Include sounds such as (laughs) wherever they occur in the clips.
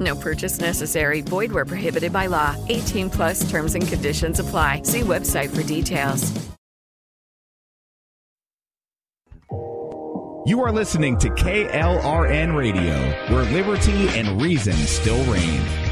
No purchase necessary. Void where prohibited by law. 18 plus terms and conditions apply. See website for details. You are listening to KLRN Radio, where liberty and reason still reign.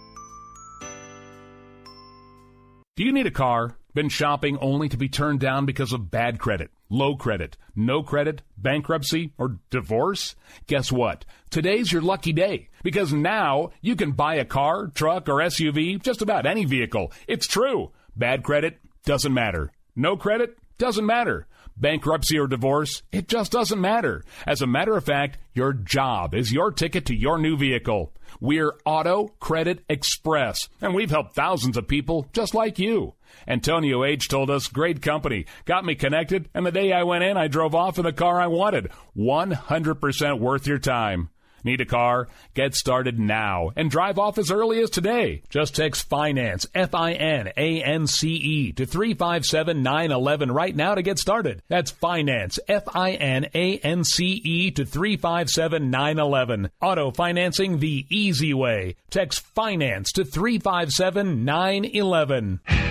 Do you need a car? Been shopping only to be turned down because of bad credit, low credit, no credit, bankruptcy, or divorce? Guess what? Today's your lucky day because now you can buy a car, truck, or SUV, just about any vehicle. It's true. Bad credit doesn't matter. No credit doesn't matter. Bankruptcy or divorce, it just doesn't matter. As a matter of fact, your job is your ticket to your new vehicle. We're Auto Credit Express, and we've helped thousands of people just like you. Antonio H. told us, great company, got me connected, and the day I went in, I drove off in the car I wanted. 100% worth your time. Need a car? Get started now and drive off as early as today. Just text finance, F I N A N C E, to 357 911 right now to get started. That's finance, F I N A N C E, to 357 911. Auto financing the easy way. Text finance to 357 911.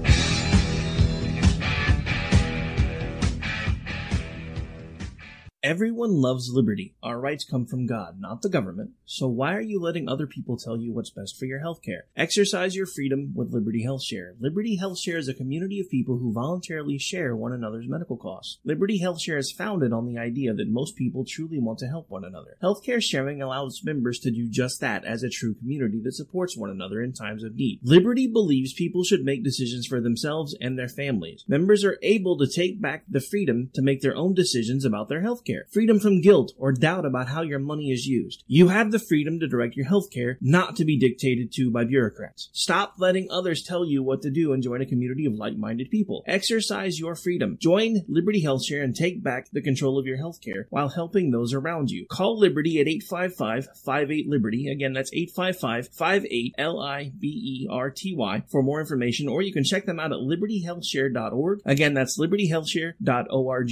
Everyone loves liberty. Our rights come from God, not the government. So why are you letting other people tell you what's best for your healthcare? Exercise your freedom with Liberty Health Share. Liberty Health Share is a community of people who voluntarily share one another's medical costs. Liberty Health Share is founded on the idea that most people truly want to help one another. Healthcare sharing allows members to do just that as a true community that supports one another in times of need. Liberty believes people should make decisions for themselves and their families. Members are able to take back the freedom to make their own decisions about their healthcare healthcare, freedom from guilt or doubt about how your money is used. You have the freedom to direct your healthcare, not to be dictated to by bureaucrats. Stop letting others tell you what to do and join a community of like-minded people. Exercise your freedom. Join Liberty HealthShare and take back the control of your healthcare while helping those around you. Call Liberty at 855-58-LIBERTY. Again, that's 855-58-L-I-B-E-R-T-Y for more information, or you can check them out at libertyhealthshare.org. Again, that's libertyhealthshare.org.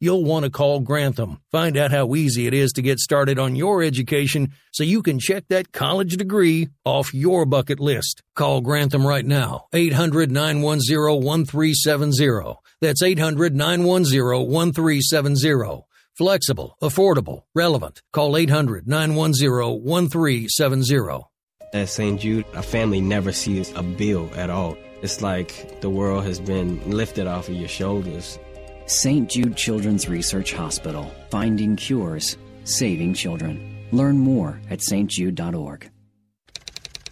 you'll want to call Grantham. Find out how easy it is to get started on your education so you can check that college degree off your bucket list. Call Grantham right now, 800 910 1370. That's 800 910 1370. Flexible, affordable, relevant. Call 800 910 1370. At St. Jude, a family never sees a bill at all. It's like the world has been lifted off of your shoulders. St. Jude Children's Research Hospital, finding cures, saving children. Learn more at stjude.org.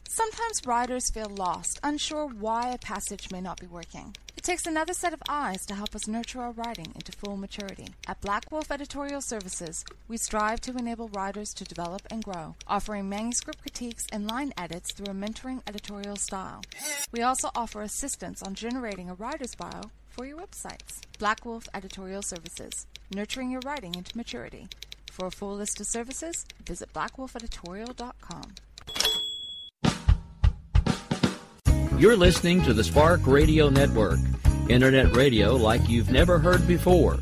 Sometimes riders feel lost, unsure why a passage may not be working. It takes another set of eyes to help us nurture our writing into full maturity. At Black Wolf Editorial Services, we strive to enable writers to develop and grow, offering manuscript critiques and line edits through a mentoring editorial style. We also offer assistance on generating a writer's bio for your websites. Black Wolf Editorial Services, nurturing your writing into maturity. For a full list of services, visit blackwolfeditorial.com. You're listening to the Spark Radio Network, internet radio like you've never heard before.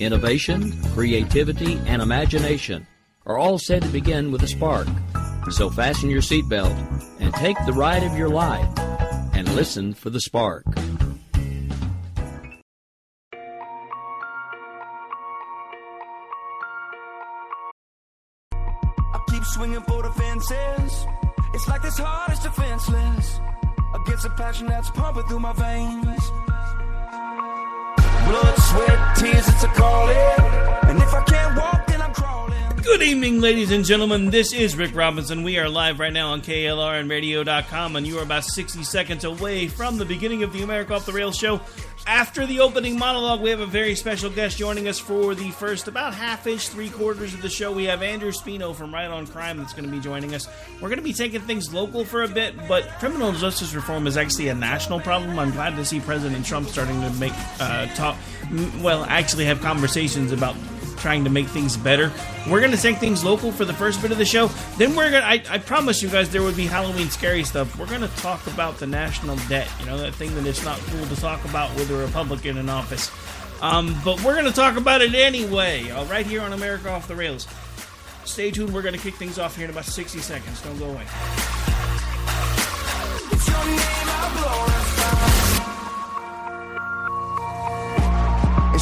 Innovation, creativity, and imagination are all said to begin with a spark. So fasten your seatbelt and take the ride of your life and listen for the spark. Swinging for the fences. It's like this heart is defenseless against a passion that's pumping through my veins. Blood, sweat, tears, it's a calling. And if I can't walk, then I'm crawling. Good evening, ladies and gentlemen. This is Rick Robinson. We are live right now on KLRNradio.com, and radio.com, and you are about 60 seconds away from the beginning of the America Off the Rails show. After the opening monologue, we have a very special guest joining us for the first about half ish, three quarters of the show. We have Andrew Speno from Right on Crime that's going to be joining us. We're going to be taking things local for a bit, but criminal justice reform is actually a national problem. I'm glad to see President Trump starting to make uh, talk, well, actually have conversations about trying to make things better. We're going to take things local for the first bit of the show. Then we're going to, I promise you guys there would be Halloween scary stuff. We're going to talk about the national debt. You know, that thing that it's not cool to talk about with a Republican in office. Um, but we're going to talk about it anyway, uh, right here on America Off the Rails. Stay tuned. We're going to kick things off here in about 60 seconds. Don't go away.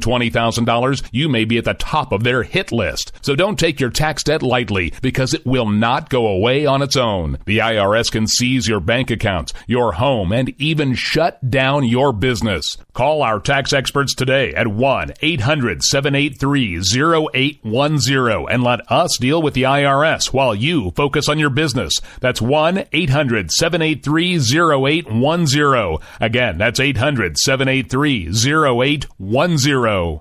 $20,000, you may be at the top of their hit list. So don't take your tax debt lightly because it will not go away on its own. The IRS can seize your bank accounts, your home, and even shut down your business. Call our tax experts today at 1 800 783 0810 and let us deal with the IRS while you focus on your business. That's 1 800 783 0810. Again, that's 800 783 0810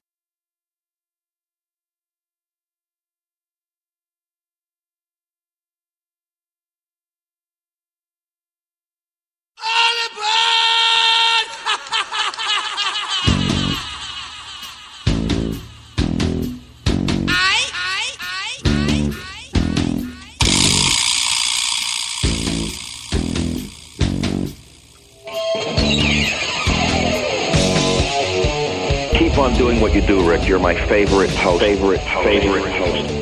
what you do, Rick. You're my favorite host. Favorite, favorite host.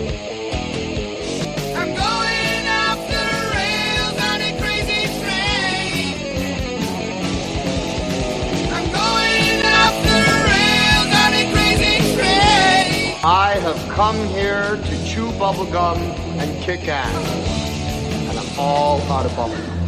I have come here to chew bubblegum and kick ass. And I'm all out of bubblegum.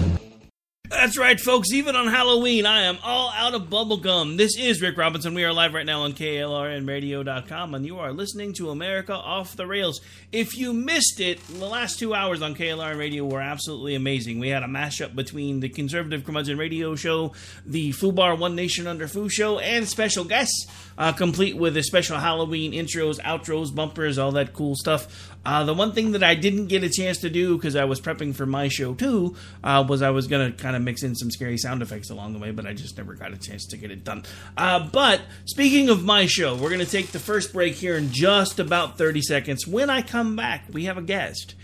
That's right, folks. Even on Halloween, I am all out of bubblegum. This is Rick Robinson. We are live right now on KLRNradio.com, and you are listening to America Off the Rails. If you missed it, the last two hours on KLRN Radio were absolutely amazing. We had a mashup between the Conservative Curmudgeon Radio Show, the FUBAR One Nation Under Foo Show, and special guests, uh, complete with a special Halloween intros, outros, bumpers, all that cool stuff. Uh, the one thing that I didn't get a chance to do because I was prepping for my show too uh, was I was going to kind of mix in some scary sound effects along the way, but I just never got a chance to get it done. Uh, but speaking of my show, we're going to take the first break here in just about 30 seconds. When I come back, we have a guest.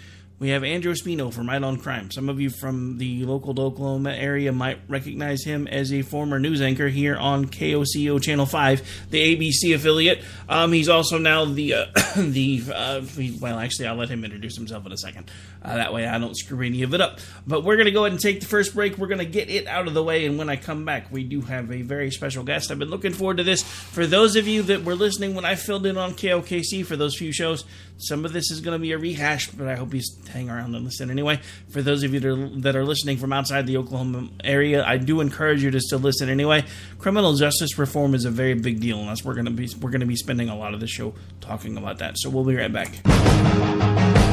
We have Andrew Speno from Right on Crime. Some of you from the local Oklahoma area might recognize him as a former news anchor here on KOCO Channel 5, the ABC affiliate. Um, he's also now the, uh, (coughs) the uh, well, actually, I'll let him introduce himself in a second. Uh, that way I don't screw any of it up. But we're going to go ahead and take the first break. We're going to get it out of the way. And when I come back, we do have a very special guest. I've been looking forward to this. For those of you that were listening when I filled in on KOKC for those few shows, some of this is going to be a rehash, but I hope you hang around and listen anyway. For those of you that are, listening from outside the Oklahoma area, I do encourage you to still listen anyway. Criminal justice reform is a very big deal, and that's we're going to be we're going to be spending a lot of the show talking about that. So we'll be right back.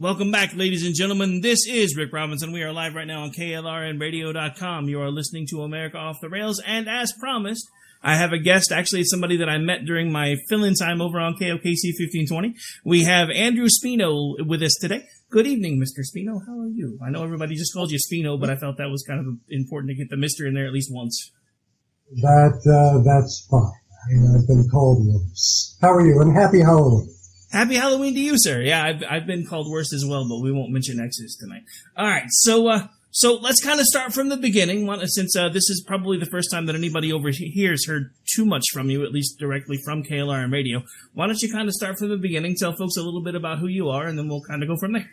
Welcome back, ladies and gentlemen. This is Rick Robinson. We are live right now on KLRNradio.com. You are listening to America Off the Rails. And as promised, I have a guest, actually somebody that I met during my fill-in time over on KOKC 1520. We have Andrew Speno with us today. Good evening, Mr. Speno. How are you? I know everybody just called you Speno, but I felt that was kind of important to get the Mister in there at least once. That uh, that's fine. I've been called worse. How are you? And happy Halloween. Happy Halloween to you, sir. Yeah, I've, I've been called worse as well, but we won't mention X's tonight. All right, so uh, so let's kind of start from the beginning, since uh, this is probably the first time that anybody over here has heard too much from you, at least directly from KLRN Radio. Why don't you kind of start from the beginning, tell folks a little bit about who you are, and then we'll kind of go from there.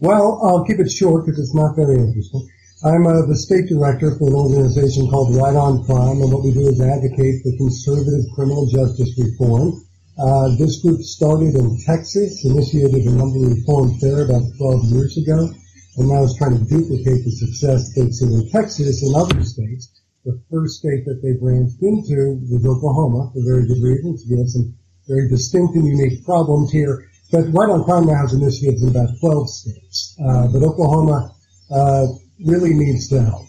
Well, I'll keep it short because it's not very interesting. I'm uh, the state director for an organization called Right on Crime, and what we do is advocate for conservative criminal justice reform. Uh, this group started in Texas, initiated a number of reforms there about 12 years ago, and now is trying to duplicate the success they've seen in Texas and other states. The first state that they branched into was Oklahoma for very good reasons. We have some very distinct and unique problems here. But Right on Crime now has initiatives in about 12 states. Uh, but Oklahoma uh, really needs to help.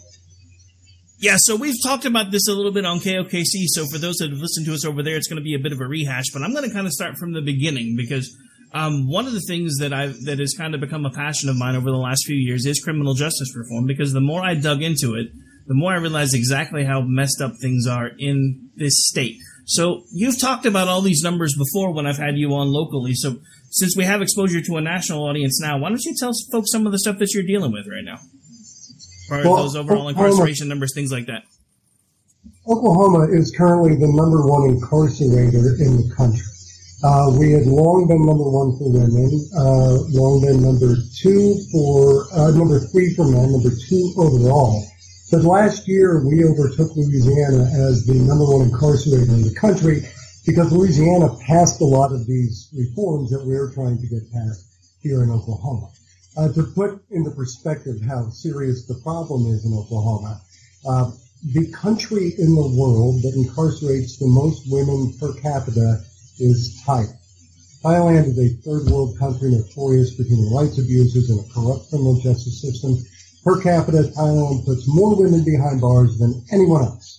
Yeah, so we've talked about this a little bit on KOKC. So for those that have listened to us over there, it's going to be a bit of a rehash. But I'm going to kind of start from the beginning because um, one of the things that I that has kind of become a passion of mine over the last few years is criminal justice reform. Because the more I dug into it, the more I realized exactly how messed up things are in this state. So you've talked about all these numbers before when I've had you on locally. So since we have exposure to a national audience now, why don't you tell folks some of the stuff that you're dealing with right now? Or well, those overall Oklahoma, incarceration numbers, things like that. Oklahoma is currently the number one incarcerator in the country. Uh, we had long been number one for women, uh, long been number two for, uh, number three for men, number two overall. But last year we overtook Louisiana as the number one incarcerator in the country because Louisiana passed a lot of these reforms that we're trying to get passed here in Oklahoma. Uh, to put into perspective how serious the problem is in Oklahoma, uh, the country in the world that incarcerates the most women per capita is Thailand. Thailand is a third world country notorious for human rights abuses and a corrupt criminal justice system. Per capita, Thailand puts more women behind bars than anyone else.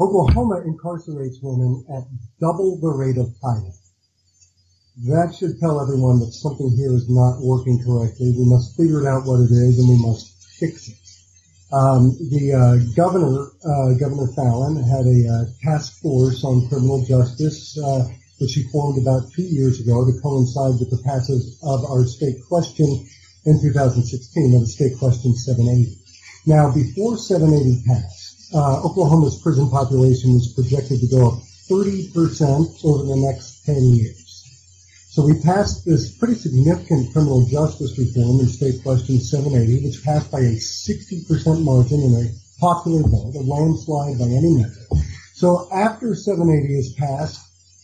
Oklahoma incarcerates women at double the rate of Thailand. That should tell everyone that something here is not working correctly. We must figure out what it is and we must fix it. Um, the uh, governor, uh, Governor Fallin, had a uh, task force on criminal justice, uh, which he formed about two years ago to coincide with the passage of our state question in 2016, of the state question 780. Now, before 780 passed, uh, Oklahoma's prison population was projected to go up 30% over the next 10 years. So we passed this pretty significant criminal justice reform in State Question 780, which passed by a 60% margin in a popular vote, a landslide by any measure. So after 780 is passed,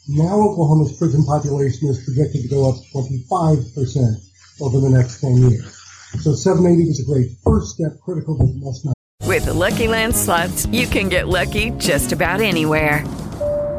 now Oklahoma's prison population is projected to go up 25% over the next 10 years. So 780 was a great first step, critical but must not. With the Lucky Land slots, you can get lucky just about anywhere.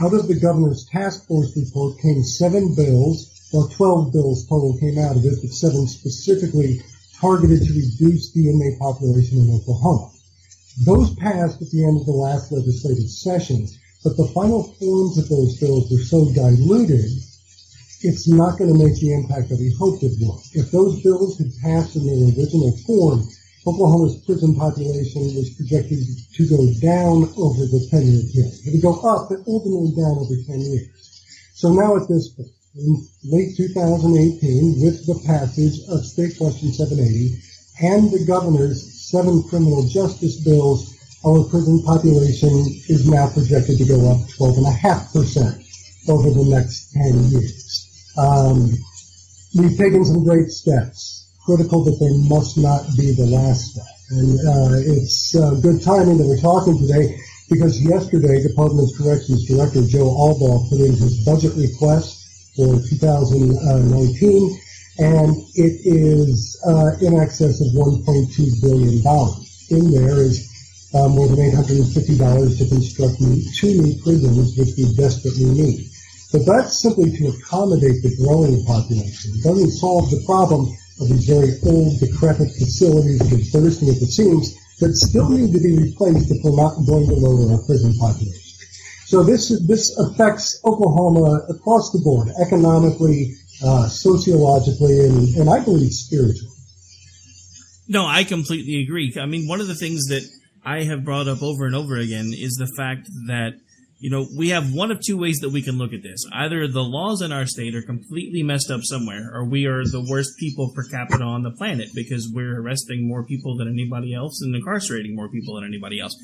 out of the governor's task force report came seven bills, well, 12 bills total came out of it, but seven specifically targeted to reduce the inmate population in Oklahoma. Those passed at the end of the last legislative session, but the final forms of those bills were so diluted, it's not going to make the impact that we hoped it would. If those bills had passed in their original form, Oklahoma's prison population was projected to go down over the 10-year period. It would go up, but ultimately down over 10 years. So now at this point, in late 2018, with the passage of State Question 780 and the governor's seven criminal justice bills, our prison population is now projected to go up 12.5% over the next 10 years. Um, we've taken some great steps critical that they must not be the last step. And uh, it's uh, good timing that we're talking today because yesterday Department of Corrections Director Joe Allbaugh put in his budget request for 2019, and it is uh, in excess of 1.2 billion dollars. In there is uh, more than 850 dollars to construct new, two new prisons, which we desperately need. But that's simply to accommodate the growing population. It doesn't solve the problem of these very old, decrepit facilities that are bursting at the seams that still need to be replaced if we're not going to lower our prison population. So this this affects Oklahoma across the board, economically, uh, sociologically, and, and I believe spiritually. No, I completely agree. I mean, one of the things that I have brought up over and over again is the fact that you know, we have one of two ways that we can look at this. Either the laws in our state are completely messed up somewhere, or we are the worst people per capita on the planet because we're arresting more people than anybody else and incarcerating more people than anybody else.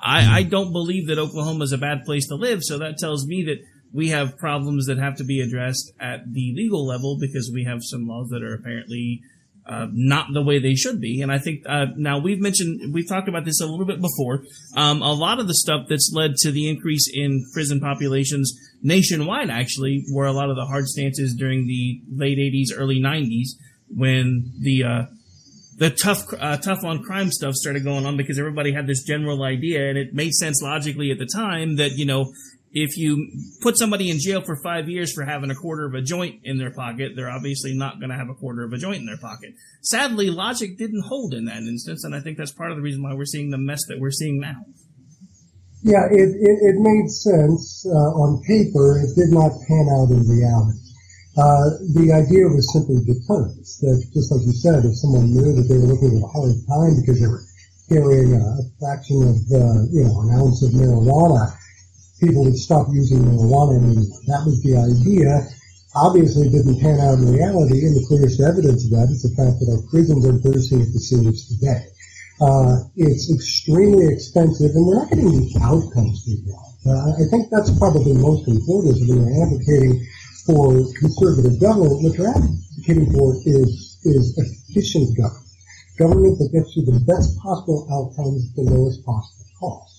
I, I don't believe that Oklahoma is a bad place to live, so that tells me that we have problems that have to be addressed at the legal level because we have some laws that are apparently uh, not the way they should be. And I think uh, now we've mentioned we've talked about this a little bit before. Um, a lot of the stuff that's led to the increase in prison populations nationwide actually were a lot of the hard stances during the late '80s, early '90s when the uh, the tough uh, tough on crime stuff started going on because everybody had this general idea and it made sense logically at the time that you know if you put somebody in jail for five years for having a quarter of a joint in their pocket, they're obviously not going to have a quarter of a joint in their pocket. Sadly, logic didn't hold in that instance, and I think that's part of the reason why we're seeing the mess that we're seeing now. Yeah, it, it, it made sense uh, on paper. It did not pan out in reality. Uh, the idea was simply deterrence, that just like you said, if someone knew that they were looking at a hard time because they were carrying a, fraction of, uh, you know, an ounce of marijuana, people would stop using marijuana anymore. That was the idea. Obviously, it didn't pan out in reality, and the clearest evidence of that is the fact that our prisons are bursting at the seams today. Uh, it's extremely expensive, and we're not getting the outcomes we want. Uh, I think that's probably most important is we're advocating for conservative government, what you're advocating for is, is efficient government. Government that gets you the best possible outcomes at the lowest possible cost.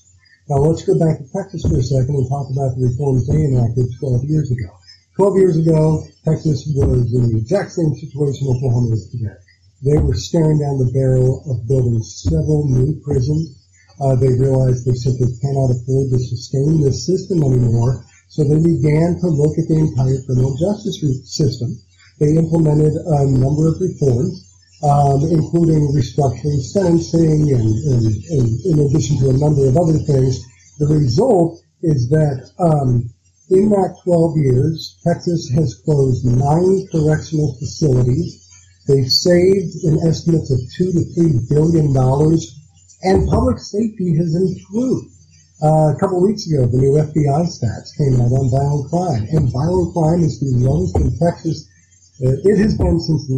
Now let's go back to Texas for a second and talk about the reforms they enacted 12 years ago. 12 years ago, Texas was in the exact same situation Oklahoma is today. They were staring down the barrel of building several new prisons. Uh, they realized they simply cannot afford to sustain this system anymore, so they began to look at the entire criminal justice system. They implemented a number of reforms, um, including restructuring sentencing and, and, and, in addition to a number of other things. The result is that um, in that 12 years, Texas has closed nine correctional facilities. They've saved an estimate of two to three billion dollars, and public safety has improved. Uh, a couple of weeks ago, the new FBI stats came out on violent crime, and violent crime is the lowest in Texas. Uh, it has been since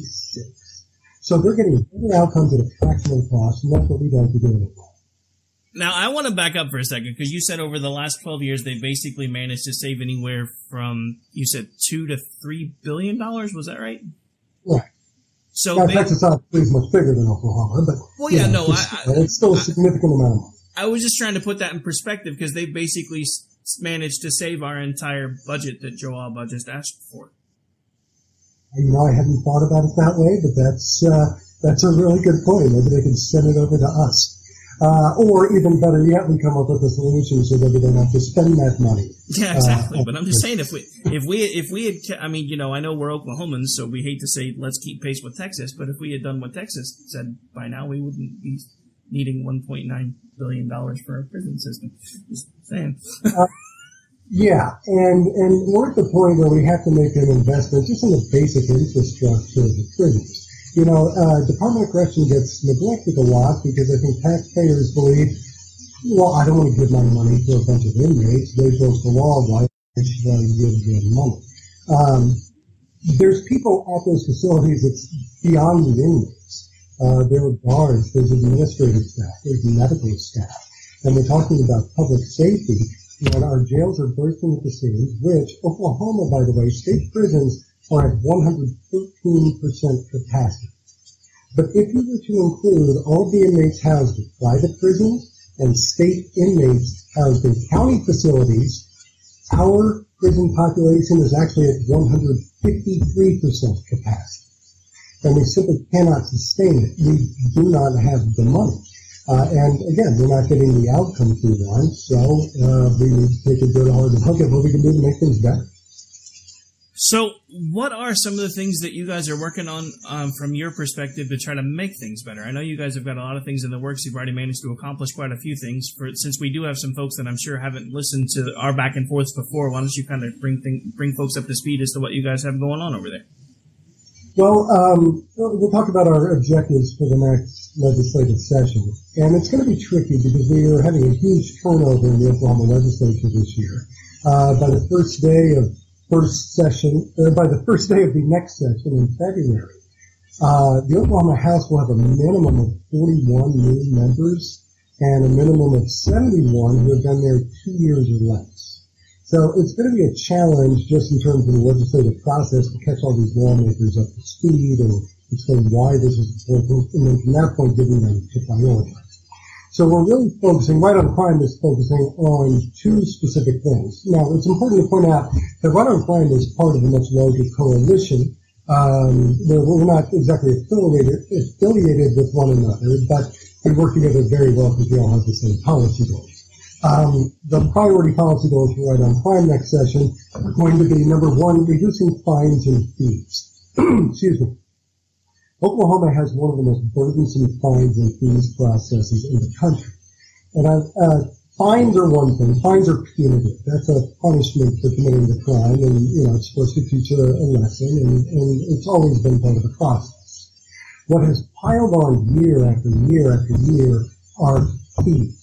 1966. So they're getting better outcomes at a fractional cost, and that's what we'd like to do. Now, I want to back up for a second because you said over the last 12 years they basically managed to save anywhere from, you said, two to three billion dollars. Was that right? Right. So now, they, Texas obviously is much bigger than Oklahoma, but well, yeah, know, no, it's, I, it's still a significant amount of money. I was just trying to put that in perspective because they basically managed to save our entire budget that Joe Allbaugh just asked for. You know, I hadn't thought about it that way, but that's uh, that's a really good point. Maybe they can send it over to us. Uh, or even better yet, we come up with a solution so that we don't have to spend that money. Yeah, exactly. Uh, but I'm just saying, if we if we if we had, I mean, you know, I know we're Oklahomans, so we hate to say let's keep pace with Texas, but if we had done what Texas said by now, we wouldn't be needing 1.9 billion dollars for our prison system. Just saying. Yeah, and and we're at the point where we have to make an investment just in the basic infrastructure of the prisons. You know, uh, Department of Correction gets neglected a lot because I think taxpayers believe, well, I don't want to give my money to a bunch of inmates. They broke the law. Why should I give them money? Um, there's people at those facilities that's beyond the inmates. Uh, there are guards, there's administrative staff, there's medical staff. And we're talking about public safety when our jails are bursting at the seams, which Oklahoma, by the way, state prisons are at 113% capacity. But if you were to include all the inmates housed in private prisons and state inmates housed in county facilities, our prison population is actually at 153% capacity and we simply cannot sustain it. We do not have the money. Uh, and again, we're not getting the outcomes we want, so uh, we need to take a good hard look at what we can do to make things better. So, what are some of the things that you guys are working on um, from your perspective to try to make things better? I know you guys have got a lot of things in the works. You've already managed to accomplish quite a few things. For since we do have some folks that I'm sure haven't listened to our back and forths before, why don't you kind of bring thing, bring folks up to speed as to what you guys have going on over there? Well, um, we'll talk about our objectives for the next legislative session. And it's going to be tricky because we are having a huge turnover in the Oklahoma legislature this year. Uh, by the first day of first session, or by the first day of the next session in February, uh, the Oklahoma House will have a minimum of 41 new members and a minimum of 71 who have been there two years or less. So it's going to be a challenge just in terms of the legislative process to catch all these lawmakers up to speed and explain why this is important, and then from that point giving them to prioritize. So we're really focusing, Right on Crime is focusing on two specific things. Now, it's important to point out that Right on Crime is part of a much larger coalition. Um, we're not exactly affiliated, affiliated with one another, but we work together very well because we all have the same policy goals. Um, the priority policy goals for right on crime next session are going to be number one, reducing fines and fees. (clears throat) Excuse me. Oklahoma has one of the most burdensome fines and fees processes in the country. And I've uh, fines are one thing. Fines are punitive. That's a punishment for committing the crime, and you know it's supposed to teach a, a lesson, and, and it's always been part of the process. What has piled on year after year after year are fees,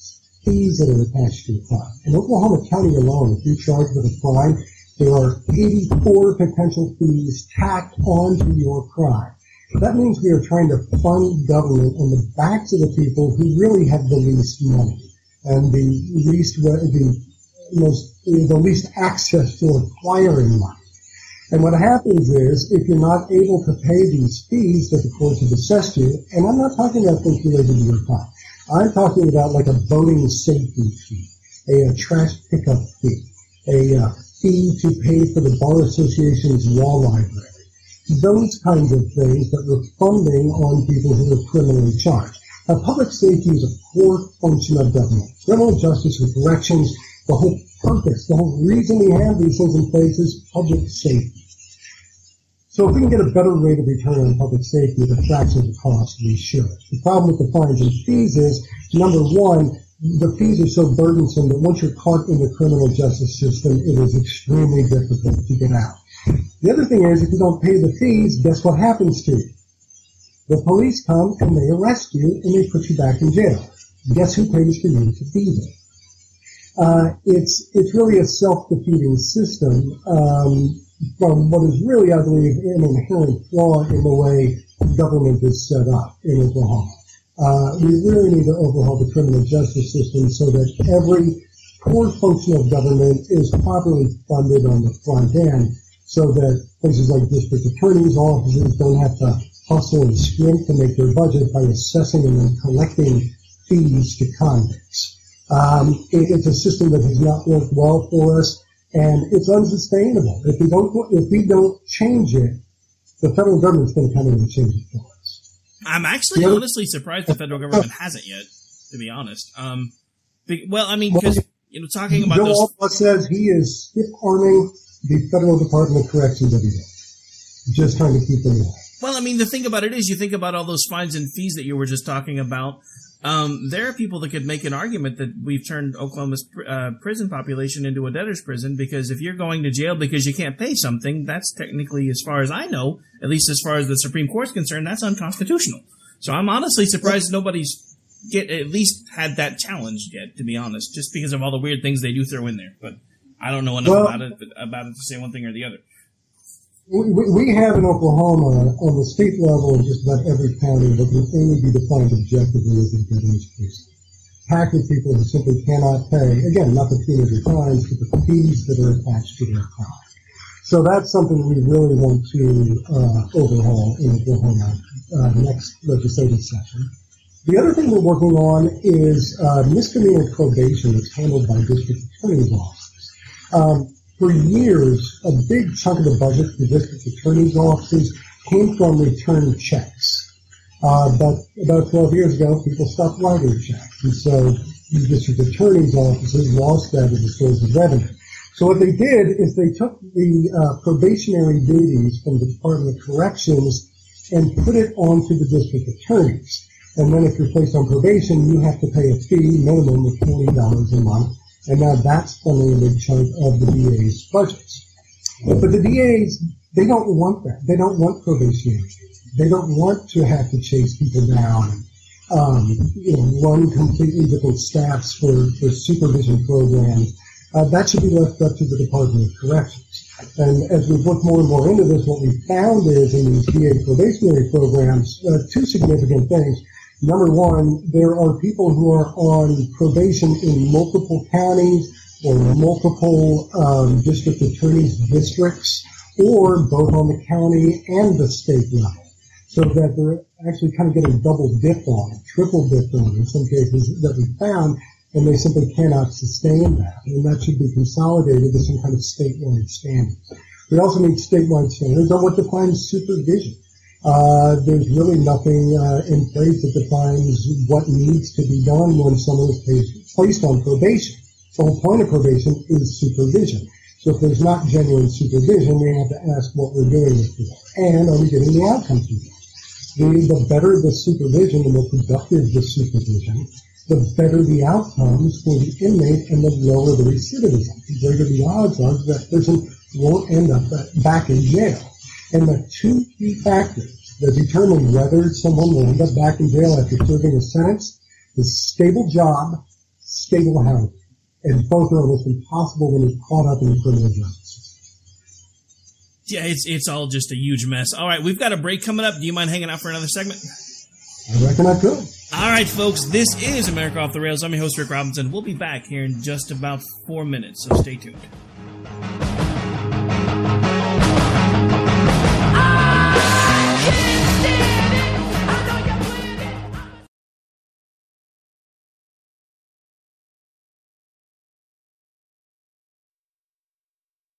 fees that are attached to a crime. In Oklahoma County alone, if you're charged with a crime, there are 84 potential fees tacked onto your crime. That means we are trying to fund government on the backs of the people who really have the least money and the least uh, the most the least access to acquiring money. And what happens is, if you're not able to pay these fees that the courts have assessed you, and I'm not talking about things related to your crime, I'm talking about like a boating safety fee, a, a trash pickup fee, a uh, fee to pay for the Bar Association's law library. Those kinds of things that we're funding on people who are criminally charged. Now, public safety is a core function of government. Criminal justice and corrections, the whole purpose, the whole reason we have these things in place is public safety. So if we can get a better rate of return on public safety at a fraction of the cost, we should. The problem with the fines and fees is, number one, the fees are so burdensome that once you're caught in the criminal justice system, it is extremely difficult to get out. The other thing is, if you don't pay the fees, guess what happens to you? The police come and they arrest you and they put you back in jail. Guess who pays for you to be there? Uh, it's it's really a self-defeating system um, from what is really, I believe, an inherent flaw in the way government is set up in Oklahoma. Uh, we really need to overhaul the criminal justice system so that every core function of government is properly funded on the front end so that places like district attorneys' offices don't have to hustle and scrimp to make their budget by assessing and then collecting fees to convicts. Um, it, it's a system that has not worked well for us, and it's unsustainable. If we don't, if we don't change it, the federal government's going to come in and change it for us. I'm actually Yeah. honestly surprised the federal government hasn't yet, to be honest. Um, well, I mean, because you know, talking about Joe those. Allbaugh says he is stiff arming the federal Department of Corrections every day, just trying to keep them alive. Well, I mean, the thing about it is, you think about all those fines and fees that you were just talking about. Um, there are people that could make an argument that we've turned Oklahoma's pr- uh, prison population into a debtor's prison because if you're going to jail because you can't pay something, that's technically, as far as I know, at least as far as the Supreme Court's concerned, that's unconstitutional. So I'm honestly surprised nobody's get at least had that challenged yet. To be honest, just because of all the weird things they do throw in there, but I don't know enough Well- about it about it to say one thing or the other. We, have in Oklahoma, on the state level, in just about every county, what can only be defined objectively as a prison. Packed with people who simply cannot pay, again, not the punitive fines, but the fees that are attached to their crime. So that's something we really want to uh, overhaul in Oklahoma uh, next legislative session. The other thing we're working on is uh, misdemeanor probation that's handled by district attorney's offices. Um, for years, a big chunk of the budget for district attorney's offices came from return checks. Uh, but about 12 years ago, people stopped writing checks. And so the district attorney's offices lost that as a source of revenue. So what they did is they took the uh, probationary duties from the Department of Corrections and put it onto the district attorneys. And then if you're placed on probation, you have to pay a fee minimum of $40 a month. And now that's funding a big chunk of the DA's budgets. But the DAs, they don't want that. They don't want probationary. They don't want to have to chase people down um, you know, run completely different staffs for, for supervision programs. Uh, that should be left up to the Department of Corrections. And as we've looked more and more into this, what we found is in these DA probationary programs, uh, two significant things. Number one, there are people who are on probation in multiple counties or multiple um, district attorneys' districts, or both on the county and the state level, so that they're actually kind of getting double dip on triple dip on in some cases that we found, and they simply cannot sustain that, and that should be consolidated to some kind of statewide standard. We also need statewide standards on what defines supervision. Uh, there's really nothing uh, in place that defines what needs to be done when someone is placed- on probation. The whole point of probation is supervision. So if there's not genuine supervision, we have to ask what we're doing with for. And are we getting the outcomes we? The, the better the supervision, the more productive the supervision, the better the outcomes for the inmate and the lower the recidivism. The greater the odds are that person won't end up back in jail. And the two key factors that determine whether someone will end up back in jail after serving a sentence is stable job, stable housing. And both are almost impossible when you're caught up in the criminal justice yeah, it's it's all just a huge mess. All right, we've got a break coming up. Do you mind hanging out for another segment? I reckon I could. All right, folks, this is America Off the Rails. I'm your host, Rick Robinson. We'll be back here in just about four minutes, so stay tuned.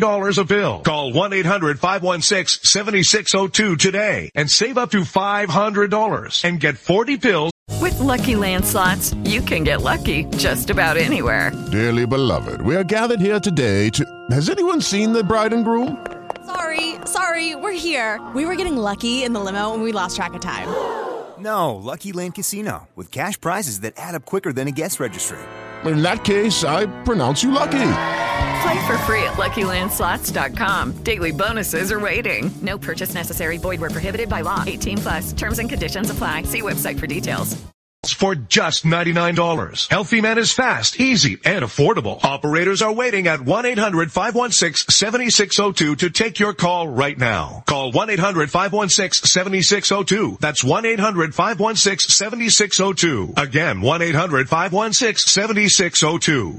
$3 a bill. Call 1-800-516-7602 today and save up to $500 and get 40 pills. With Lucky Land slots, you can get lucky just about anywhere. Dearly beloved, we are gathered here today to... Has anyone seen the bride and groom? Sorry, sorry, we're here. We were getting lucky in the limo and we lost track of time. (gasps) No, Lucky Land Casino, with cash prizes that add up quicker than a guest registry. In that case, I pronounce you lucky. Play for free at LuckyLandSlots.com. Daily bonuses are waiting. No purchase necessary. Void where prohibited by law. 18 plus. Terms and conditions apply. See website for details. For just $99. Healthy Man is fast, easy, and affordable. Operators are waiting at 1-800-516-7602 to take your call right now. Call 1-800-516-7602. That's 1-800-516-7602. Again, 1-800-516-7602.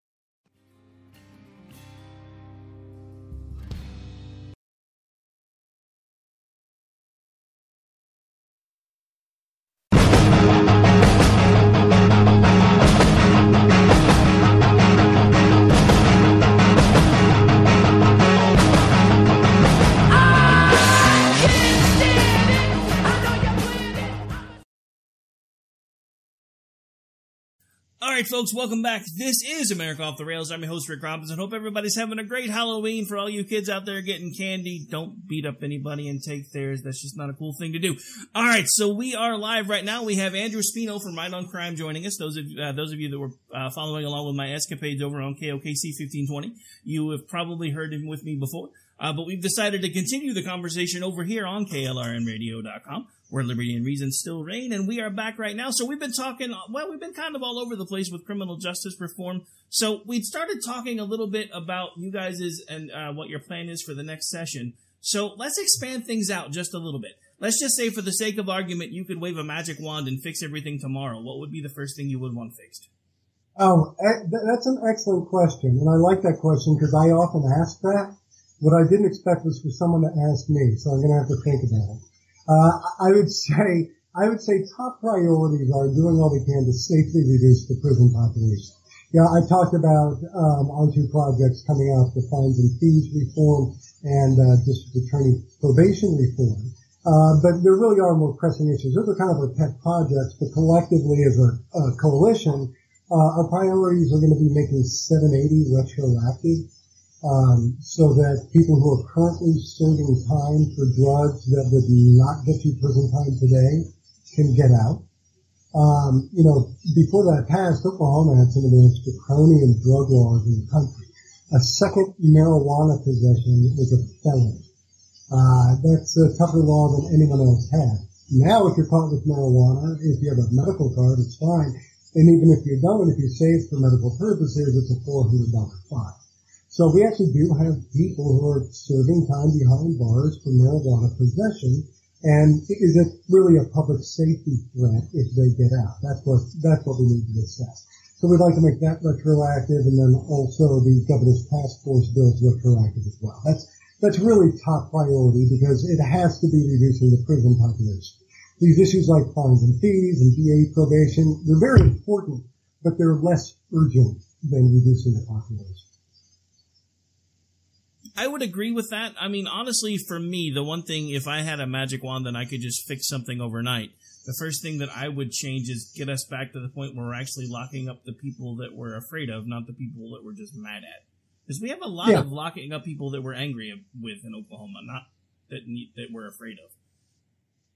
Right, folks, welcome back. This is America Off the Rails. I'm your host, Rick Robinson. Hope everybody's having a great Halloween. For all you kids out there getting candy, don't beat up anybody and take theirs. That's just not a cool thing to do. All right, so we are live right now. We have Andrew Speno from Right on Crime joining us. Those of uh, those of you that were uh, following along with my escapades over on KOKC 1520, you have probably heard him with me before. Uh, but we've decided to continue the conversation over here on KLRNradio.com where liberty and reason still reign. And we are back right now. So we've been talking, well, we've been kind of all over the place with criminal justice reform. So we started talking a little bit about you guys' and uh, what your plan is for the next session. So let's expand things out just a little bit. Let's just say, for the sake of argument, you could wave a magic wand and fix everything tomorrow. What would be the first thing you would want fixed? Oh, that's an excellent question. And I like that question because I often ask that. What I didn't expect was for someone to ask me, so I'm going to have to think about it. Uh, I would say, I would say top priorities are doing all we can to safely reduce the prison population. Yeah, I talked about um, our two projects coming up, the fines and fees reform and uh, district attorney probation reform. Uh, but there really are more pressing issues. Those are kind of our pet projects, but collectively as a, a coalition, uh, our priorities are going to be making 780 retroactive um, so that people who are currently serving time for drugs that would not get you prison time today can get out. Um, you know, before that passed, Oklahoma had some of the most draconian drug laws in the country. A second marijuana possession was a felony. Uh, that's a tougher law than anyone else had. Now, if you're caught with marijuana, if you have a medical card, it's fine. And even if you don't, if you it's for medical purposes, it's a $400 fine. So we actually do have people who are serving time behind bars for marijuana possession. And is it really a public safety threat if they get out? That's what, that's what we need to assess. So we'd like to make that retroactive and then also the governor's task force bills retroactive as well. That's, that's really top priority because it has to be reducing the prison population. These issues like fines and fees and DA probation, they're very important, but they're less urgent than reducing the population. I would agree with that. I mean, honestly, for me, the one thing, if I had a magic wand and I could just fix something overnight, the first thing that I would change is get us back to the point where we're actually locking up the people that we're afraid of, not the people that we're just mad at. Because we have a lot yeah. of locking up people that we're angry with in Oklahoma, not that that we're afraid of.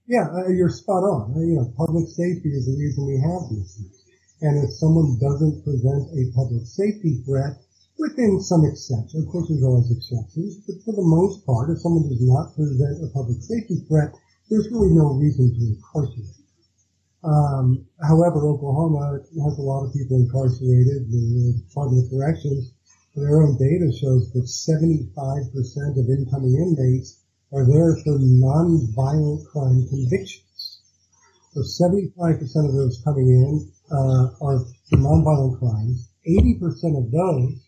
Yeah, uh, you're spot on. Uh, you know, public safety is the reason we have these things. And if someone doesn't present a public safety threat, within some exceptions. Of course, there's always exceptions, but for the most part, if someone does not present a public safety threat, there's really no reason to incarcerate. Um, however, Oklahoma has a lot of people incarcerated. The Department of Corrections, their own data shows that 75% of incoming inmates are there for non-violent crime convictions. So 75% of those coming in uh, are for non-violent crimes. 80% of those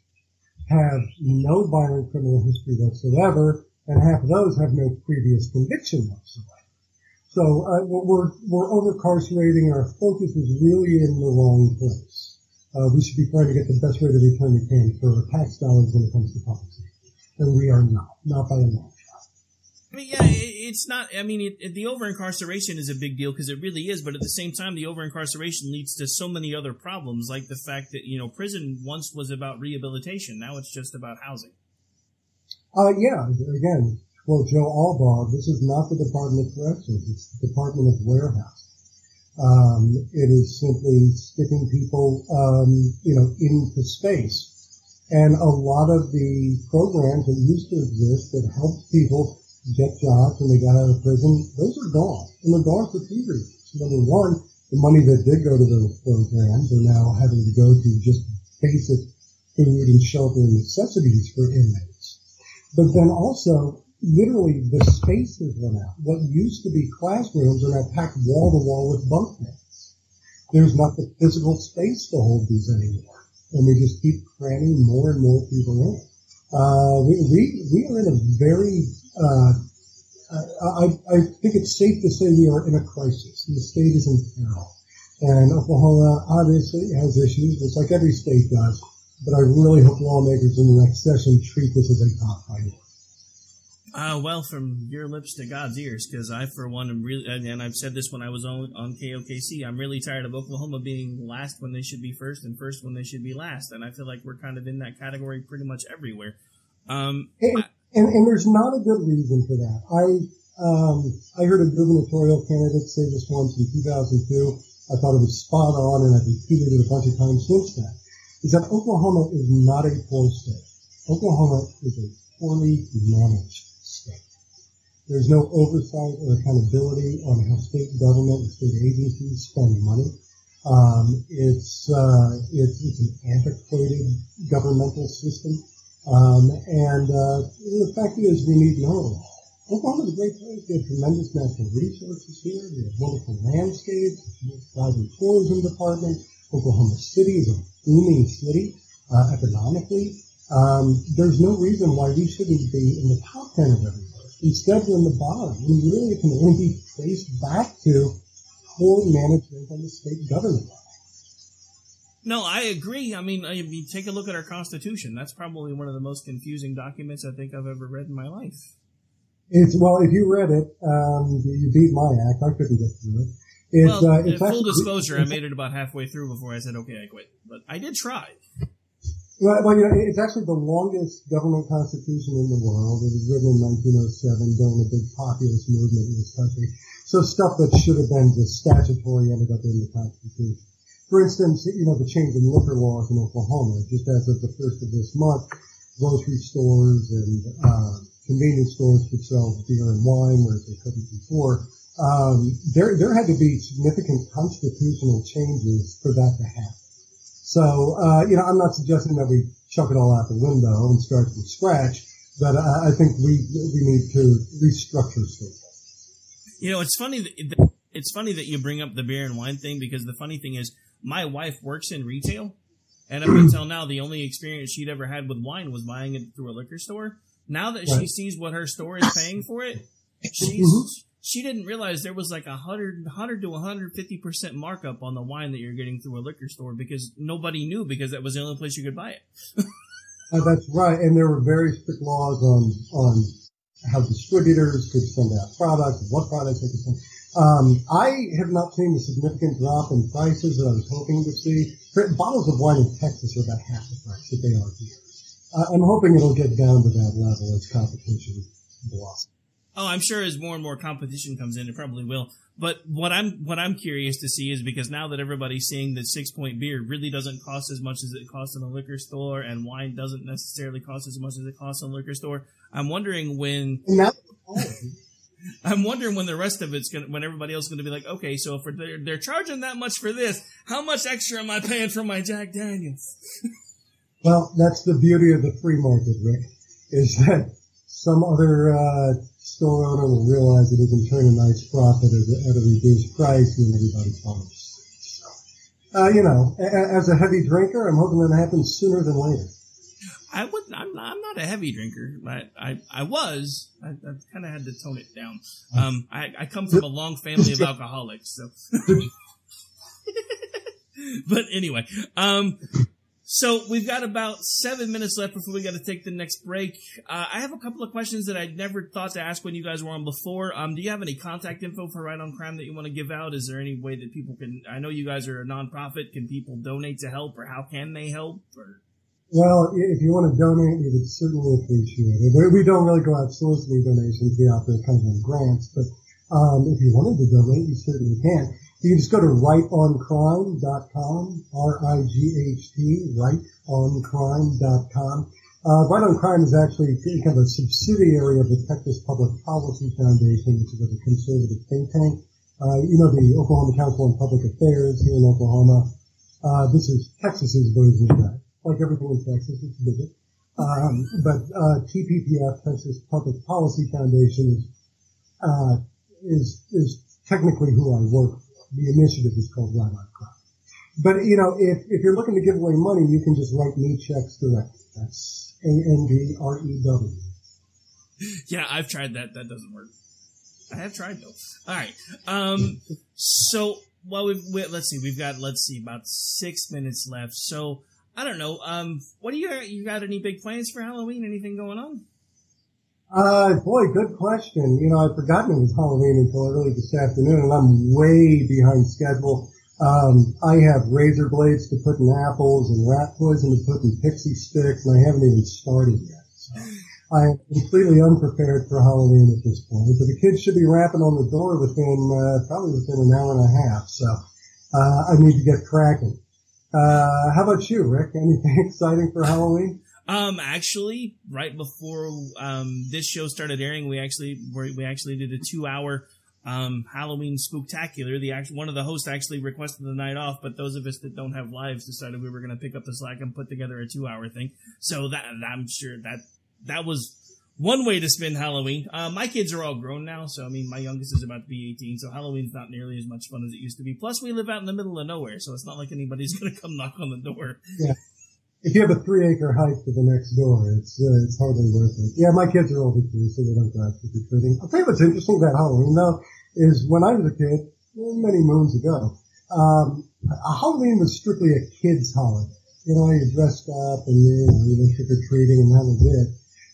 have no violent criminal history whatsoever, and half of those have no previous conviction whatsoever. So uh, we're we're overcarcerating. Our focus is really in the wrong place. Uh, we should be trying to get the best rate of return we can for tax dollars when it comes to safety, and we are not, not by a long I mean, yeah, it's not. I mean, it, it, the over incarceration is a big deal because it really is. But at the same time, the over incarceration leads to so many other problems, like the fact that you know prison once was about rehabilitation, now it's just about housing. Uh, yeah. Again, well, Joe Allbaugh, this is not the Department of Corrections; it's the Department of Warehouse. Um, it is simply sticking people, um, you know, into space. And a lot of the programs that used to exist that helped people get jobs when they got out of prison, those are gone. And they're gone for two reasons. Number one, the money that did go to those programs are now having to go to just basic food and shelter necessities for inmates. But then also, literally, the space has run out. What used to be classrooms are now packed wall to wall with bunk beds. There's not the physical space to hold these anymore. And we just keep cramming more and more people in. Uh, we, we, we are in a very uh, I, I think it's safe to say we are in a crisis. The state is in peril. And Oklahoma obviously has issues, just like every state does. But I really hope lawmakers in the next session treat this as a top priority. Uh, well, from your lips to God's ears, because I, for one, am really, and I've said this when I was on, on KOKC, I'm really tired of Oklahoma being last when they should be first and first when they should be last. And I feel like we're kind of in that category pretty much everywhere. Um, and, and, and there's not a good reason for that. I, um, I heard a gubernatorial candidate say this once in 2002. I thought it was spot on, and I've repeated it a bunch of times since then. Is that Oklahoma is not a poor state. Oklahoma is a poorly managed state. there's no oversight or accountability on how state government and state agencies spend money. Um, it's, uh, it's, it's an antiquated governmental system. Um, and uh, the fact is, we need more. Oklahoma's a great place. We have tremendous natural resources here. We have wonderful landscapes, thriving tourism department. Oklahoma City is a booming city uh, economically. Um, there's no reason why we shouldn't be in the top ten of everything instead we're in the bottom. And really it can only be traced back to poor management on the state government No, I agree. I mean, I mean, take a look at our Constitution. That's probably one of the most confusing documents I think I've ever read in my life. It's well, if you read it, um, you beat my act. I couldn't get through it. It's, well, uh, it's full actually, disclosure, I made it about halfway through before I said, "Okay, I quit." But I did try. Well, well, you know, it's actually the longest government constitution in the world. It was written in 1907 during a big populist movement in this country. So stuff that should have been just statutory ended up in the Constitution. For instance, you know, the change in liquor laws in Oklahoma, just as of the first of this month, grocery stores and uh, convenience stores could sell beer and wine, whereas they couldn't before. Um, there, there had to be significant constitutional changes for that to happen. So, uh, you know, I'm not suggesting that we chuck it all out the window and start from scratch, but I, I think we we need to restructure state. You know, it's funny that it's funny that you bring up the beer and wine thing because the funny thing is, my wife works in retail, and up until now, the only experience she'd ever had with wine was buying it through a liquor store. Now that right. she sees what her store is paying for it, she's mm-hmm she didn't realize there was like a hundred, hundred to 150 percent markup on the wine that you're getting through a liquor store because nobody knew because that was the only place you could buy it. (laughs) uh, that's right, and there were very strict laws on on how distributors could send out products, what products they could send. Um, I have not seen the significant drop in prices that I was hoping to see. Bottles of wine in Texas are about half the price that they are here. Uh, I'm hoping it'll get down to that level as competition blossoms. Oh, I'm sure as more and more competition comes in, it probably will. But what I'm what I'm curious to see is because now that everybody's seeing that six point beer really doesn't cost as much as it costs in a liquor store, and wine doesn't necessarily cost as much as it costs in a liquor store. I'm wondering when. I'm wondering when the rest of it's gonna, when everybody else is gonna be like, okay, so if they're, they're charging that much for this, how much extra am I paying for my Jack Daniels? (laughs) well, that's the beauty of the free market, Rick, is that some other uh, store owner will realize that he can turn a nice profit at a, at a reduced price and everybody follows. So, uh, you know, a, as a heavy drinker, I'm hoping that happens sooner than later. I would. I'm not, I'm not a heavy drinker, but I I was. I, I kind of had to tone it down. Um, I, I come from a long family of (laughs) alcoholics, so. (laughs) but anyway, um, so we've got about seven minutes left before we got to take the next break. Uh, I have a couple of questions that I never thought to ask when you guys were on before. Um, do you have any contact info for Right on Crime that you want to give out? Is there any way that people can? I know you guys are a nonprofit. Can people donate to help, or how can they help? Or well, if you want to donate, we would certainly appreciate it. We don't really go out soliciting donations. We operate kind of grants, but um, if you wanted to donate, you certainly can. You can just go to rightoncrime.com, R-I-G-H-T, rightoncrime.com. Uh, right on Crime is actually kind of a subsidiary of the Texas Public Policy Foundation, which is a conservative think tank. Uh, you know, the Oklahoma Council on Public Affairs here in Oklahoma. Uh, this is Texas's version of that. Like everything in Texas, it's bigger. Um, but, uh, TPPF, Texas Public Policy Foundation is, uh, is, is technically who I work for the initiative is called Right on Crime. But, you know, if, if you're looking to give away money, you can just write me checks directly. That's A-N-D-R-E-W. Yeah, I've tried that. That doesn't work. I have tried though. All right. Um, so, well, we've, we, let's see, we've got, let's see, about six minutes left. So, I don't know. Um, what do you, you got any big plans for Halloween? Anything going on? Uh, boy, good question. You know, I'd forgotten it was Halloween until early this afternoon, and I'm way behind schedule. Um, I have razor blades to put in apples and rat poison to put in pixie sticks, and I haven't even started yet. So I am completely unprepared for Halloween at this point. But the kids should be rapping on the door within uh, probably within an hour and a half. So uh, I need to get cracking. Uh, how about you, Rick? Anything (laughs) exciting for Halloween? Um, actually, right before um, this show started airing, we actually we actually did a two hour um, Halloween spooktacular. The actual one of the hosts actually requested the night off, but those of us that don't have lives decided we were going to pick up the slack and put together a two hour thing. So that I'm sure that that was one way to spend Halloween. Uh, my kids are all grown now, so I mean, my youngest is about to be 18, so Halloween's not nearly as much fun as it used to be. Plus, we live out in the middle of nowhere, so it's not like anybody's (laughs) going to come knock on the door. Yeah if you have a three acre hike to the next door, it's uh, it's hardly worth it. Yeah, my kids are older too, so they don't go out trick or treating. I'll tell you what's interesting about Halloween though is when I was a kid, many moons ago, um, Halloween was strictly a kid's holiday. You know, you dressed up and you know you went trick or treating, and that was it.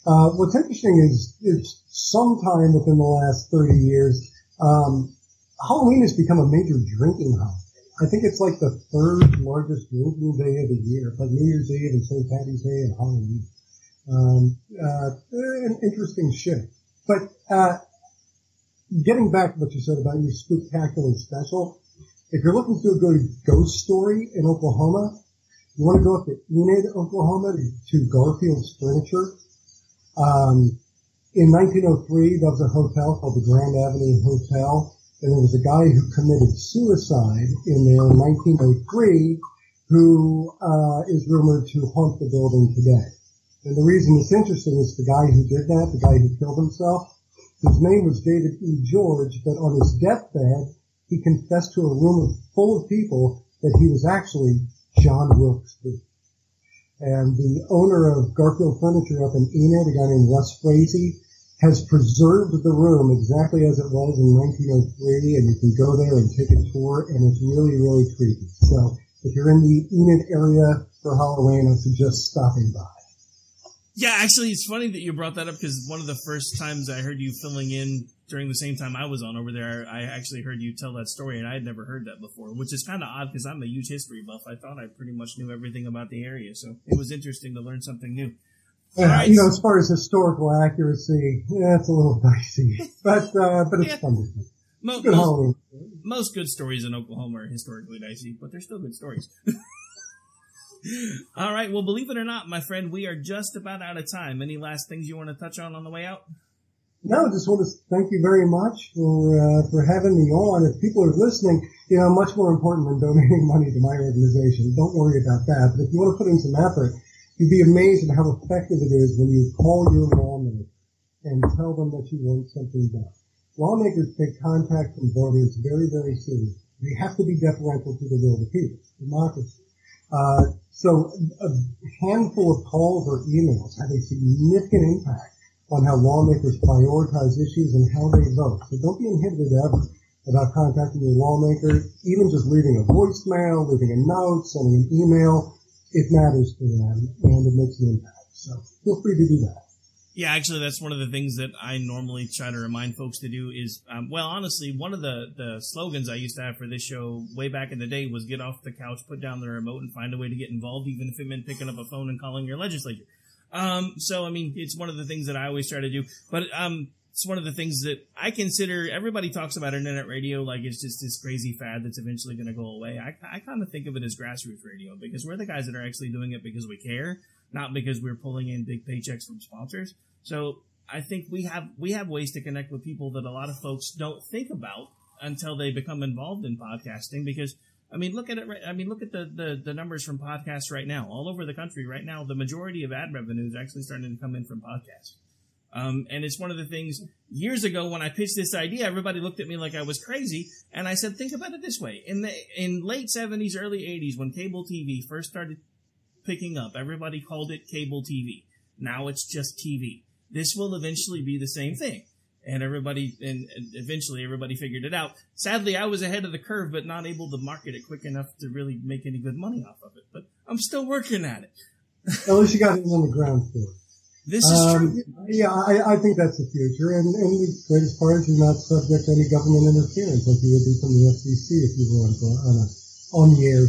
Uh, what's interesting is is sometime within the last thirty years, um, Halloween has become a major drinking holiday. I think it's like the third largest drinking day of the year, like New Year's Eve and St. Patty's Day and Halloween. Um, uh, an interesting shift. But uh, getting back to what you said about your spectacular special, if you're looking to a good ghost story in Oklahoma, you want to go up to Enid, Oklahoma, to Garfield's Furniture. Um, in 1903, there was a hotel called the Grand Avenue Hotel and there was a guy who committed suicide in there in 1903 who uh, is rumored to haunt the building today. And the reason it's interesting is the guy who did that, the guy who killed himself, his name was David E. George, but on his deathbed, he confessed to a room full of people that he was actually John Wilkes Booth. And the owner of Garfield Furniture up in Enid, a guy named Russ Frazee, has preserved the room exactly as it was in 1903, and you can go there and take a tour, and it's really, really creepy. So if you're in the Enid area for Halloween, I suggest stopping by. Yeah, actually, it's funny that you brought that up because one of the first times I heard you filling in during the same time I was on over there, I actually heard you tell that story, and I had never heard that before, which is kind of odd because I'm a huge history buff. I thought I pretty much knew everything about the area, so it was interesting to learn something new. Yeah, right. you know, as far as historical accuracy, yeah, it's a little (laughs) dicey, but uh, but it's yeah. fun to see. Good most, most, good stories in Oklahoma are historically dicey, but they're still good stories. (laughs) All right. Well, believe it or not, my friend, we are just about out of time. Any last things you want to touch on on the way out? No, just want to thank you very much for uh, for having me on. If people are listening, you know, much more important than donating (laughs) money to my organization. Don't worry about that. But if you want to put in some effort, You'd be amazed at how effective it is when you call your lawmaker and tell them that you want something done. Lawmakers take contact from voters very, very seriously. They have to be deferential to the will of the people. Democracy. Uh, so a handful of calls or emails have a significant impact on how lawmakers prioritize issues and how they vote. So don't be inhibited ever about contacting your lawmaker, even just leaving a voicemail, leaving a note, sending an email it matters to them and it makes an impact. So feel free to do that. Yeah, actually, that's one of the things that I normally try to remind folks to do is, um, well, honestly, one of the, the slogans I used to have for this show way back in the day was get off the couch, put down the remote, and find a way to get involved, even if it meant picking up a phone and calling your legislature. Um, so, I mean, it's one of the things that I always try to do. But um, it's one of the things that I consider everybody talks about internet radio like it's just this crazy fad that's eventually going to go away. I, I kind of think of it as grassroots radio because we're the guys that are actually doing it because we care, not because we're pulling in big paychecks from sponsors. So I think we have we have ways to connect with people that a lot of folks don't think about until they become involved in podcasting because I mean, look at it. I mean, look at the, the, the, numbers from podcasts right now, all over the country right now. The majority of ad revenue is actually starting to come in from podcasts. Um, and it's one of the things years ago when I pitched this idea, everybody looked at me like I was crazy. And I said, think about it this way. In the, in late seventies, early eighties, when cable TV first started picking up, everybody called it cable TV. Now it's just TV. This will eventually be the same thing. And everybody, and eventually everybody figured it out. Sadly, I was ahead of the curve, but not able to market it quick enough to really make any good money off of it. But I'm still working at it. At least you got it on the ground floor. This is um, true. Yeah, I, I, think that's the future, and, and the greatest part is you're not subject to any government interference like you would be from the FCC if you were on, on, a, on the air.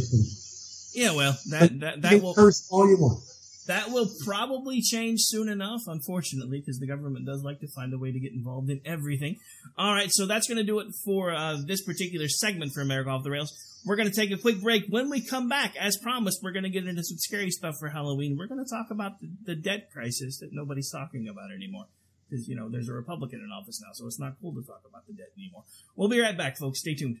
Yeah, well, that that, that will curse all you want. That will probably change soon enough, unfortunately, because the government does like to find a way to get involved in everything. All right, so that's going to do it for uh, this particular segment for America Off the Rails. We're going to take a quick break. When we come back, as promised, we're going to get into some scary stuff for Halloween. We're going to talk about the, the debt crisis that nobody's talking about anymore. Because, you know, there's a Republican in office now, so it's not cool to talk about the debt anymore. We'll be right back, folks. Stay tuned.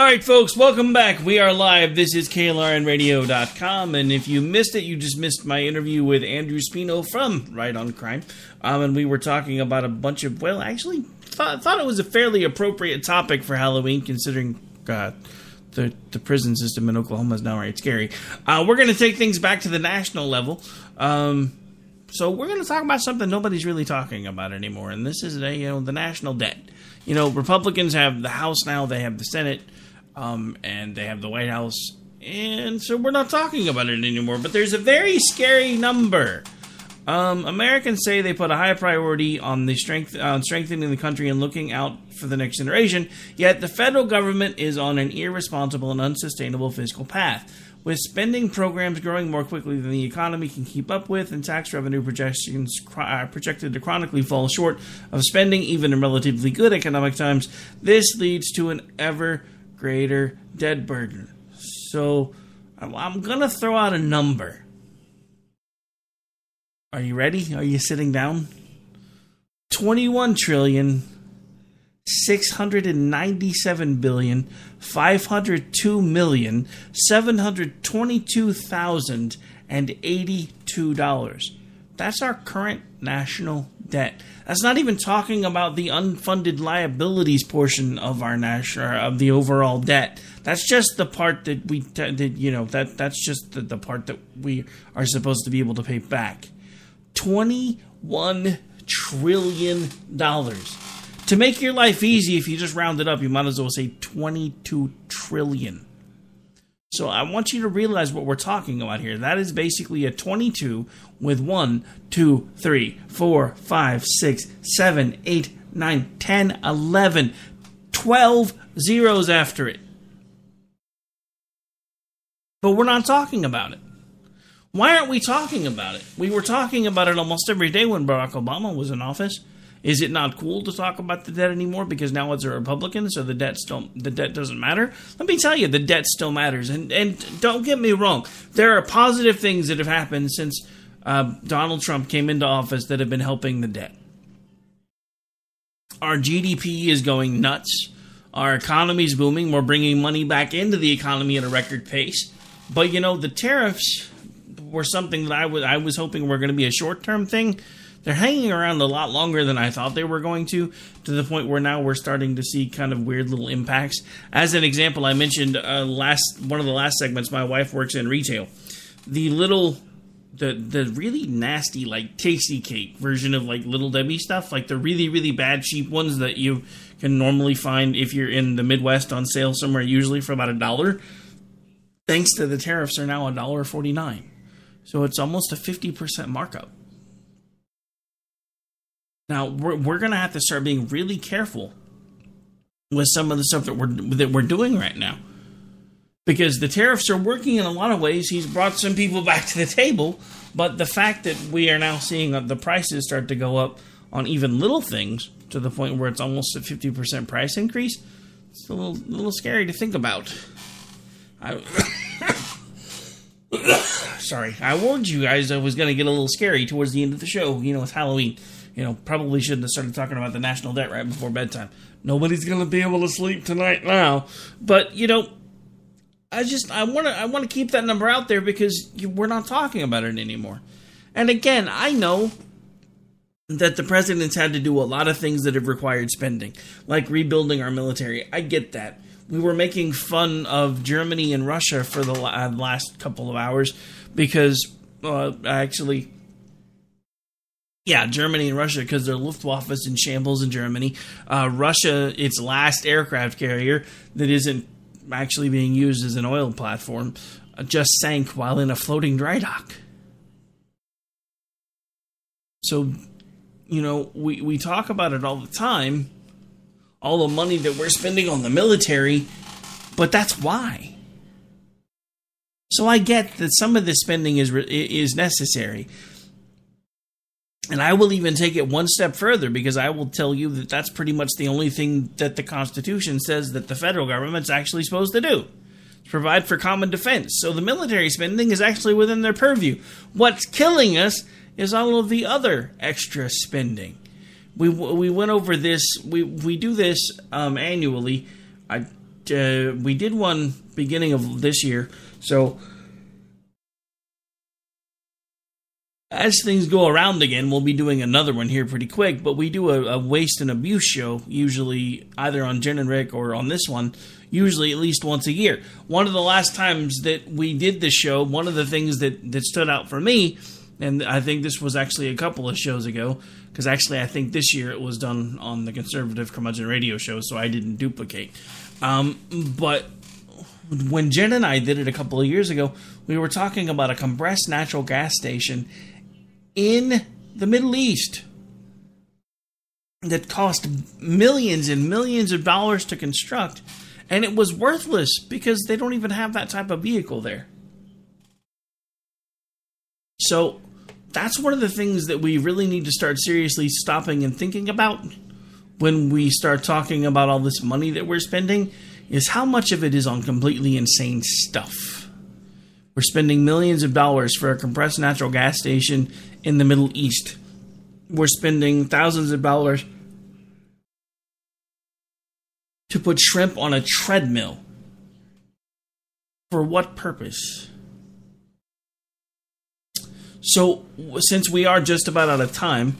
All right, folks, welcome back. We are live. This is KLRNradio.com. And if you missed it, you just missed my interview with Andrew Speno from Right on Crime. Um, and we were talking about a bunch of, well, actually, thought, thought it was a fairly appropriate topic for Halloween, considering uh, the, the prison system in Oklahoma is now right scary. Uh, we're going to take things back to the national level. Um, so we're going to talk about something nobody's really talking about anymore, and this is you know the national debt. You know, Republicans have the House now; they have the Senate um, and they have the White House, and so we're not talking about it anymore. But there's a very scary number. Um, Americans say they put a high priority on the strength on strengthening the country and looking out for the next generation. Yet the federal government is on an irresponsible and unsustainable fiscal path. With spending programs growing more quickly than the economy can keep up with, and tax revenue projections are projected to chronically fall short of spending, even in relatively good economic times, this leads to an ever greater debt burden. So, I'm going to throw out a number. Are you ready? Are you sitting down? 21 trillion 697 billion 502 million 722,082 dollars. That's our current national debt. That's not even talking about the unfunded liabilities portion of our national of the overall debt. That's just the part that we that you know that that's just the, the part that we are supposed to be able to pay back. 21 trillion dollars. To make your life easy, if you just round it up, you might as well say 22 trillion. So I want you to realize what we're talking about here. That is basically a 22 with 1, 2, 3, 4, 5, 6, 7, 8, 9, 10, 11, 12 zeros after it. But we're not talking about it. Why aren't we talking about it? We were talking about it almost every day when Barack Obama was in office. Is it not cool to talk about the debt anymore because now it's a Republican, so the debt still the debt doesn't matter? Let me tell you, the debt still matters. And and don't get me wrong, there are positive things that have happened since uh, Donald Trump came into office that have been helping the debt. Our GDP is going nuts. Our economy is booming. We're bringing money back into the economy at a record pace. But you know, the tariffs were something that I was I was hoping were going to be a short term thing they're hanging around a lot longer than I thought they were going to, to the point where now we're starting to see kind of weird little impacts. As an example, I mentioned uh, last one of the last segments. My wife works in retail. The little, the the really nasty like tasty cake version of like Little Debbie stuff, like the really really bad cheap ones that you can normally find if you're in the Midwest on sale somewhere, usually for about a dollar. Thanks to the tariffs, are now a dollar forty nine. So it's almost a fifty percent markup. Now we're we're gonna have to start being really careful with some of the stuff that we're that we're doing right now, because the tariffs are working in a lot of ways. He's brought some people (laughs) back to the table, but the fact that we are now seeing the prices start to go up on even little things to the point where it's almost a fifty percent price increase, it's a little little scary to think about. I. (coughs) Sorry, I warned you guys I was going to get a little scary towards the end of the show. You know, it's Halloween you know, probably shouldn't have started talking about the national debt right before bedtime. Nobody's going to be able to sleep tonight now. But, you know, I just I want to I want to keep that number out there because we're not talking about it anymore. And again, I know that the president's had to do a lot of things that have required spending, like rebuilding our military. I get that. We were making fun of Germany and Russia for the last couple of hours because uh, actually yeah, Germany and Russia because their Luftwaffe is in shambles in Germany. Uh, Russia, its last aircraft carrier that isn't actually being used as an oil platform, uh, just sank while in a floating dry dock. So, you know, we, we talk about it all the time, all the money that we're spending on the military, but that's why. So I get that some of this spending is is necessary. And I will even take it one step further because I will tell you that that's pretty much the only thing that the Constitution says that the federal government's actually supposed to do. Provide for common defense. So the military spending is actually within their purview. What's killing us is all of the other extra spending. We we went over this. We we do this um, annually. I uh, we did one beginning of this year. So as things go around again, we'll be doing another one here pretty quick. But we do a, a, waste and abuse show, usually either on Jen and Rick or on this one, usually at least once a year. One of the last times that we did this show, one of the things that, that stood out for me, and I think this was actually a couple of shows ago, because actually I think this year it was done on the Conservative Curmudgeon Radio show, so I didn't duplicate. Um, but when Jen and I did it a couple of years ago, we were talking about a compressed natural gas station in the Middle East that cost millions and millions of dollars to construct, and it was worthless because they don't even have that type of vehicle there. So that's one of the things that we really need to start seriously stopping and thinking about when we start talking about all this money that we're spending is how much of it is on completely insane stuff. We're spending millions of dollars for a compressed natural gas station in the Middle East. We're spending thousands of dollars to put shrimp on a treadmill. For what purpose? So, since we are just about out of time,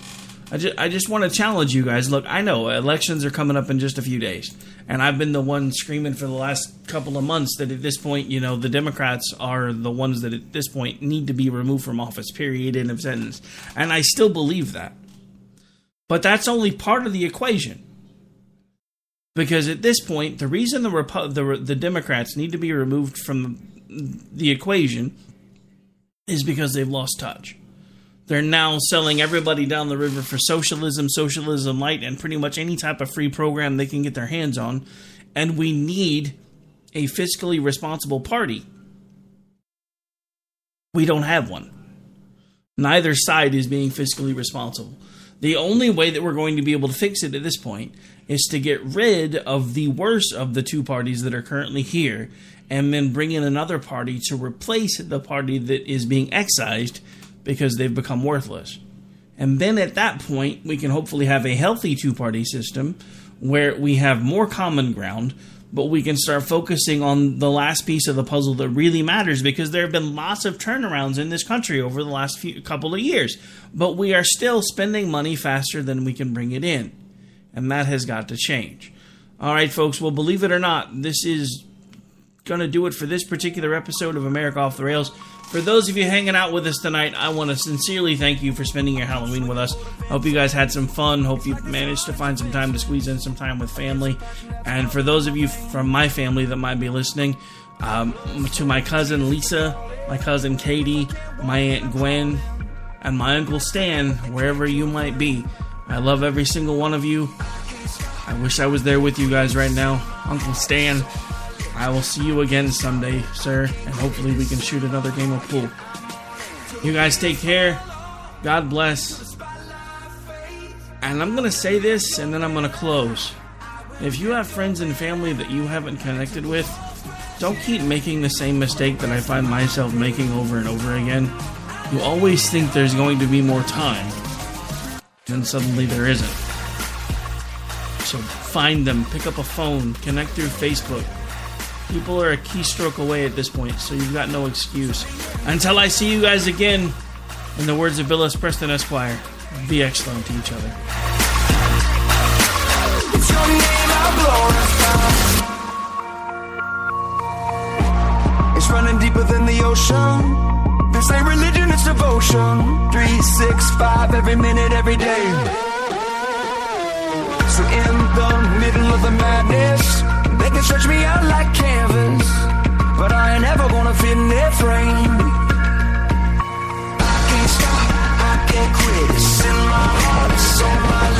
I just, I just want to challenge you guys. Look, I know elections are coming up in just a few days, and I've been the one screaming for the last couple of months that at this point, you know, the Democrats are the ones that at this point need to be removed from office, period, end of sentence. And I still believe that. But that's only part of the equation. Because at this point, the reason the, Repu- the, the Democrats need to be removed from the equation is because they've lost touch. They're now selling everybody down the river for socialism, socialism light, and pretty much any type of free program they can get their hands on. And we need a fiscally responsible party. We don't have one. Neither side is being fiscally responsible. The only way that we're going to be able to fix it at this point is to get rid of the worst of the two parties that are currently here and then bring in another party to replace the party that is being excised because they've become worthless. And then at that point, we can hopefully have a healthy two party system where we have more common ground, but we can start focusing on the last piece of the puzzle that really matters because there have been lots of turnarounds in this country over the last few couple of years, but we are still spending money faster than we can bring it in. And that has got to change. All right, folks, well, believe it or not, this is going to do it for this particular episode of America Off the Rails. For those of you hanging out with us tonight, I want to sincerely thank you for spending your Halloween with us. Hope you guys had some fun. Hope you managed to find some time to squeeze in some time with family. And for those of you from my family that might be listening, um, to my cousin Lisa, my cousin Katie, my Aunt Gwen, and my Uncle Stan, wherever you might be, I love every single one of you. I wish I was there with you guys right now. Uncle Stan, I will see you again someday, sir, and hopefully we can shoot another game of pool. You guys take care. God bless. And I'm going to say this and then I'm going to close. If you have friends and family that you haven't connected with, don't keep making the same mistake that I find myself making over and over again. You always think there's going to be more time, then suddenly there isn't. So find them, pick up a phone, connect through Facebook, People are a keystroke away at this point, so you've got no excuse. Until I see you guys again, in the words of Bill S. Preston Esquire, be excellent to each other. It's running deeper than the ocean. This ain't religion, it's devotion. Three, six, five, every minute, every day. So in the middle of the madness. Can stretch me out like canvas, but I ain't ever gonna fit in their frame. I can't stop, I can't quit. It's in my heart, it's on my lips.